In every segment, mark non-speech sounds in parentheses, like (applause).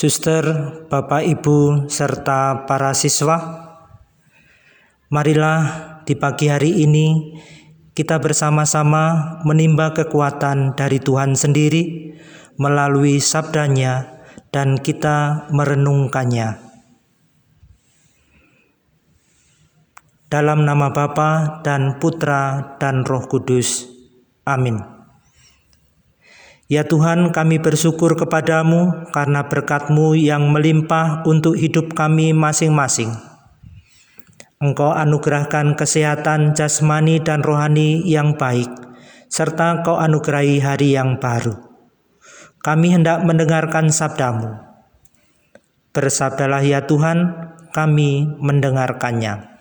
Suster, Bapak, Ibu, serta para siswa, marilah di pagi hari ini kita bersama-sama menimba kekuatan dari Tuhan sendiri melalui sabdanya dan kita merenungkannya. Dalam nama Bapa dan Putra dan Roh Kudus. Amin. Ya Tuhan, kami bersyukur kepadamu karena berkat-Mu yang melimpah untuk hidup kami masing-masing. Engkau anugerahkan kesehatan jasmani dan rohani yang baik, serta Kau anugerahi hari yang baru. Kami hendak mendengarkan sabdamu. Bersabdalah ya Tuhan, kami mendengarkannya.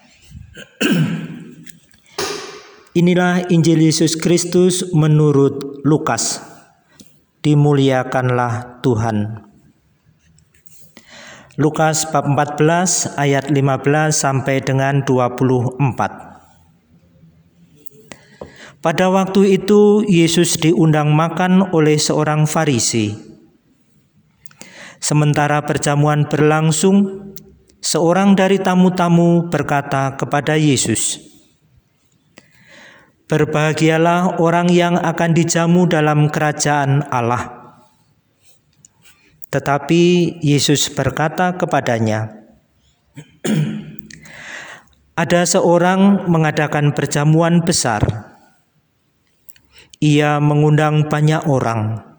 (clears throat) Inilah Injil Yesus Kristus menurut Lukas. Dimuliakanlah Tuhan. Lukas bab 14 ayat 15 sampai dengan 24. Pada waktu itu Yesus diundang makan oleh seorang Farisi. Sementara perjamuan berlangsung, seorang dari tamu-tamu berkata kepada Yesus, "Berbahagialah orang yang akan dijamu dalam kerajaan Allah." Tetapi Yesus berkata kepadanya, (clears throat) "Ada seorang mengadakan perjamuan besar. Ia mengundang banyak orang.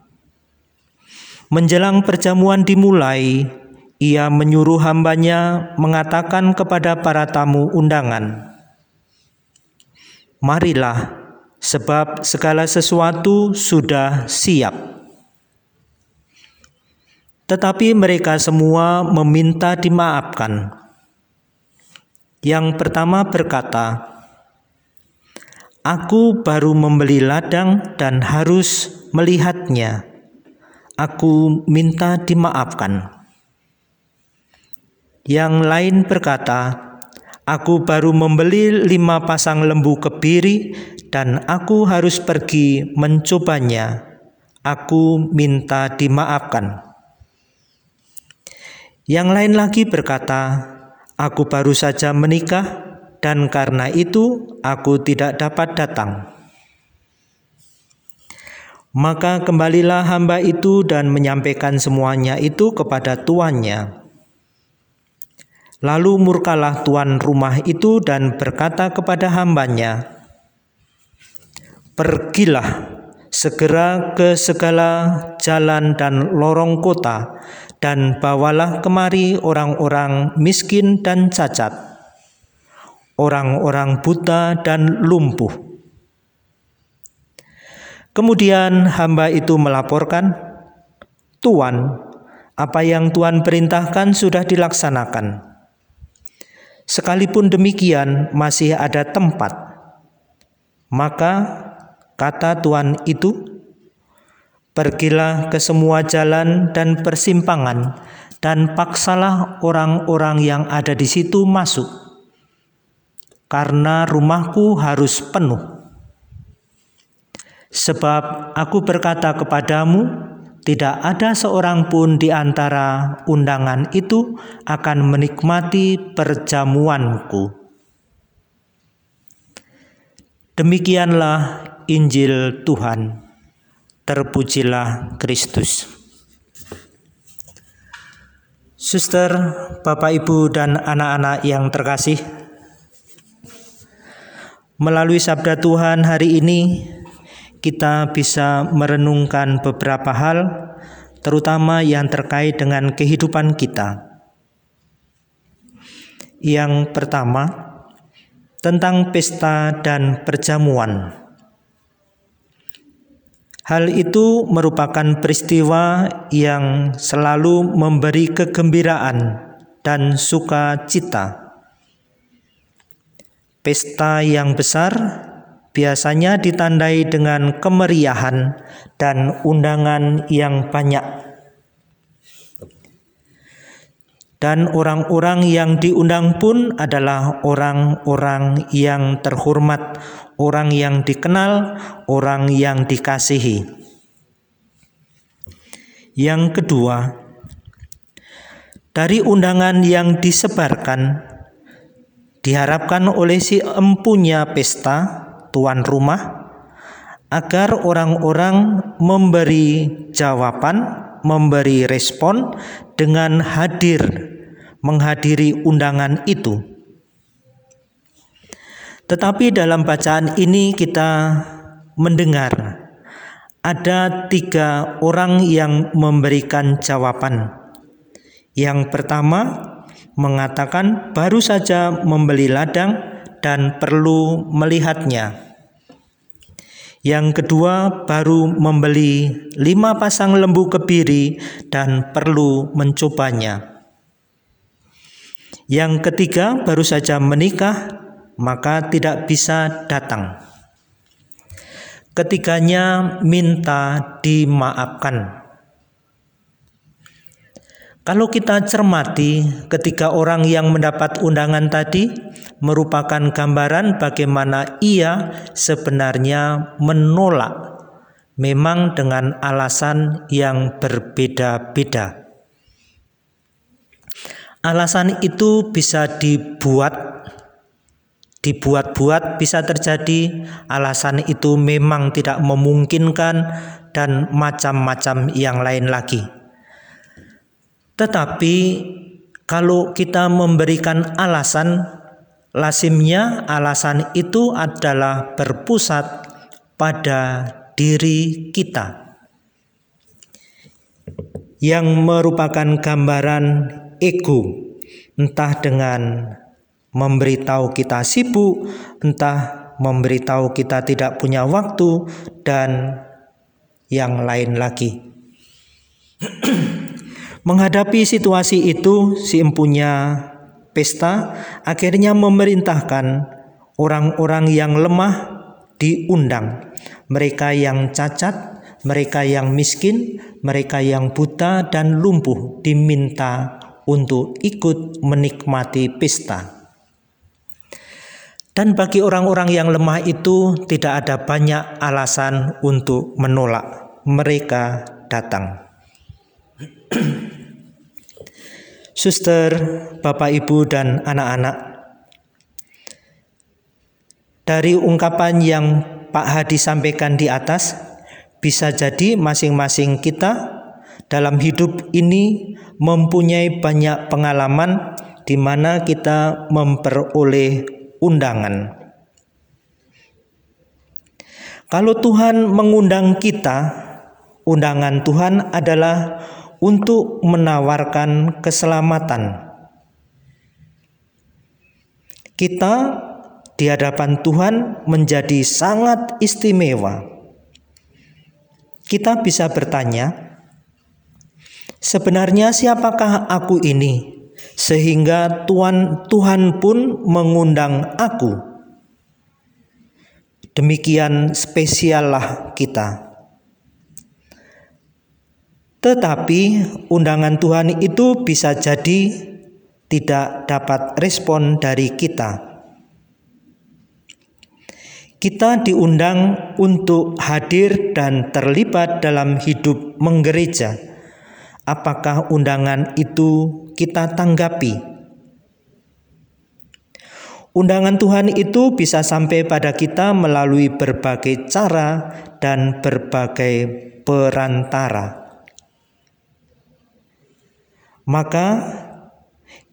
Menjelang perjamuan dimulai, ia menyuruh hambanya mengatakan kepada para tamu undangan, "Marilah, sebab segala sesuatu sudah siap." Tetapi mereka semua meminta dimaafkan. Yang pertama berkata, "Aku baru membeli ladang dan harus melihatnya. Aku minta dimaafkan." Yang lain berkata, Aku baru membeli lima pasang lembu kebiri dan aku harus pergi mencobanya. Aku minta dimaafkan. Yang lain lagi berkata, Aku baru saja menikah dan karena itu aku tidak dapat datang. Maka kembalilah hamba itu dan menyampaikan semuanya itu kepada tuannya. Lalu murkalah tuan rumah itu dan berkata kepada hambanya, Pergilah segera ke segala jalan dan lorong kota dan bawalah kemari orang-orang miskin dan cacat, orang-orang buta dan lumpuh. Kemudian hamba itu melaporkan, Tuan, apa yang Tuhan perintahkan sudah dilaksanakan Sekalipun demikian, masih ada tempat. Maka kata Tuhan itu, "Pergilah ke semua jalan dan persimpangan, dan paksalah orang-orang yang ada di situ masuk, karena rumahku harus penuh." Sebab aku berkata kepadamu, tidak ada seorang pun di antara undangan itu akan menikmati perjamuanku. Demikianlah Injil Tuhan. Terpujilah Kristus. Suster, Bapak, Ibu, dan anak-anak yang terkasih, melalui sabda Tuhan hari ini, kita bisa merenungkan beberapa hal, terutama yang terkait dengan kehidupan kita. Yang pertama, tentang pesta dan perjamuan. Hal itu merupakan peristiwa yang selalu memberi kegembiraan dan sukacita. Pesta yang besar biasanya ditandai dengan kemeriahan dan undangan yang banyak. Dan orang-orang yang diundang pun adalah orang-orang yang terhormat, orang yang dikenal, orang yang dikasihi. Yang kedua, Dari undangan yang disebarkan, diharapkan oleh si empunya pesta, tuan rumah, agar orang-orang memberi jawaban, memberi respon dengan hadir, menghadiri undangan itu. Tetapi dalam bacaan ini kita mendengar ada tiga orang yang memberikan jawaban. Yang pertama mengatakan baru saja membeli ladang dan perlu melihatnya. Yang kedua baru membeli lima pasang lembu kebiri dan perlu mencobanya. Yang ketiga baru saja menikah maka tidak bisa datang. Ketiganya minta dimaafkan. Kalau kita cermati, ketika orang yang mendapat undangan tadi merupakan gambaran bagaimana ia sebenarnya menolak, memang dengan alasan yang berbeda-beda. Alasan itu bisa dibuat, dibuat-buat, bisa terjadi. Alasan itu memang tidak memungkinkan, dan macam-macam yang lain lagi. Tetapi kalau kita memberikan alasan, lazimnya alasan itu adalah berpusat pada diri kita yang merupakan gambaran ego, entah dengan memberitahu kita sibuk, entah memberitahu kita tidak punya waktu, dan yang lain lagi. (clears throat) Menghadapi situasi itu, si empunya pesta akhirnya memerintahkan orang-orang yang lemah diundang. Mereka yang cacat, mereka yang miskin, mereka yang buta dan lumpuh diminta untuk ikut menikmati pesta. Dan bagi orang-orang yang lemah itu tidak ada banyak alasan untuk menolak. Mereka datang. Suster, Bapak Ibu dan anak-anak. Dari ungkapan yang Pak Hadi sampaikan di atas, bisa jadi masing-masing kita dalam hidup ini mempunyai banyak pengalaman di mana kita memperoleh undangan. Kalau Tuhan mengundang kita, undangan Tuhan adalah untuk menawarkan keselamatan. Kita di hadapan Tuhan menjadi sangat istimewa. Kita bisa bertanya, sebenarnya siapakah aku ini sehingga Tuhan Tuhan pun mengundang aku? Demikian spesiallah kita. Tetapi undangan Tuhan itu bisa jadi tidak dapat respon dari kita. Kita diundang untuk hadir dan terlibat dalam hidup menggereja. Apakah undangan itu kita tanggapi? Undangan Tuhan itu bisa sampai pada kita melalui berbagai cara dan berbagai perantara maka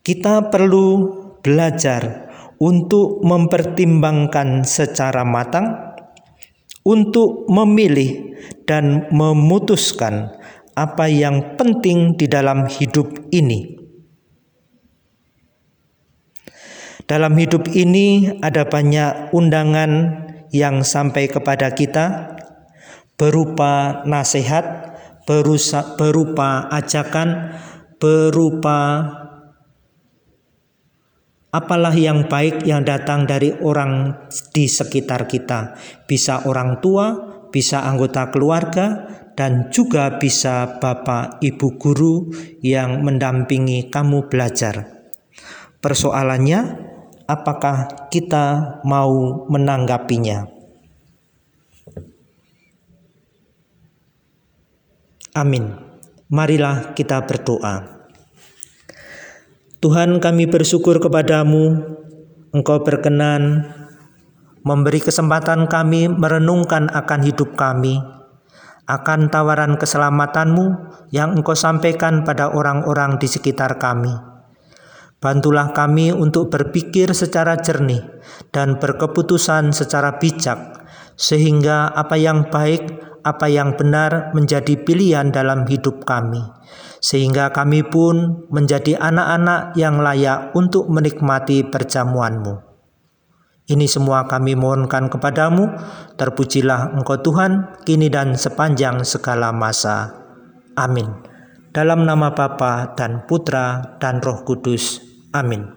kita perlu belajar untuk mempertimbangkan secara matang, untuk memilih dan memutuskan apa yang penting di dalam hidup ini. Dalam hidup ini ada banyak undangan yang sampai kepada kita berupa nasihat, berupa ajakan, berupa apalah yang baik yang datang dari orang di sekitar kita. Bisa orang tua, bisa anggota keluarga, dan juga bisa bapak ibu guru yang mendampingi kamu belajar. Persoalannya, apakah kita mau menanggapinya? Amin. Marilah kita berdoa. Tuhan kami bersyukur kepadamu, Engkau berkenan memberi kesempatan kami merenungkan akan hidup kami, akan tawaran keselamatanmu yang Engkau sampaikan pada orang-orang di sekitar kami. Bantulah kami untuk berpikir secara jernih dan berkeputusan secara bijak, sehingga apa yang baik, apa yang benar menjadi pilihan dalam hidup kami sehingga kami pun menjadi anak-anak yang layak untuk menikmati perjamuanmu. Ini semua kami mohonkan kepadamu, terpujilah Engkau Tuhan, kini dan sepanjang segala masa. Amin. Dalam nama Bapa dan Putra dan Roh Kudus. Amin.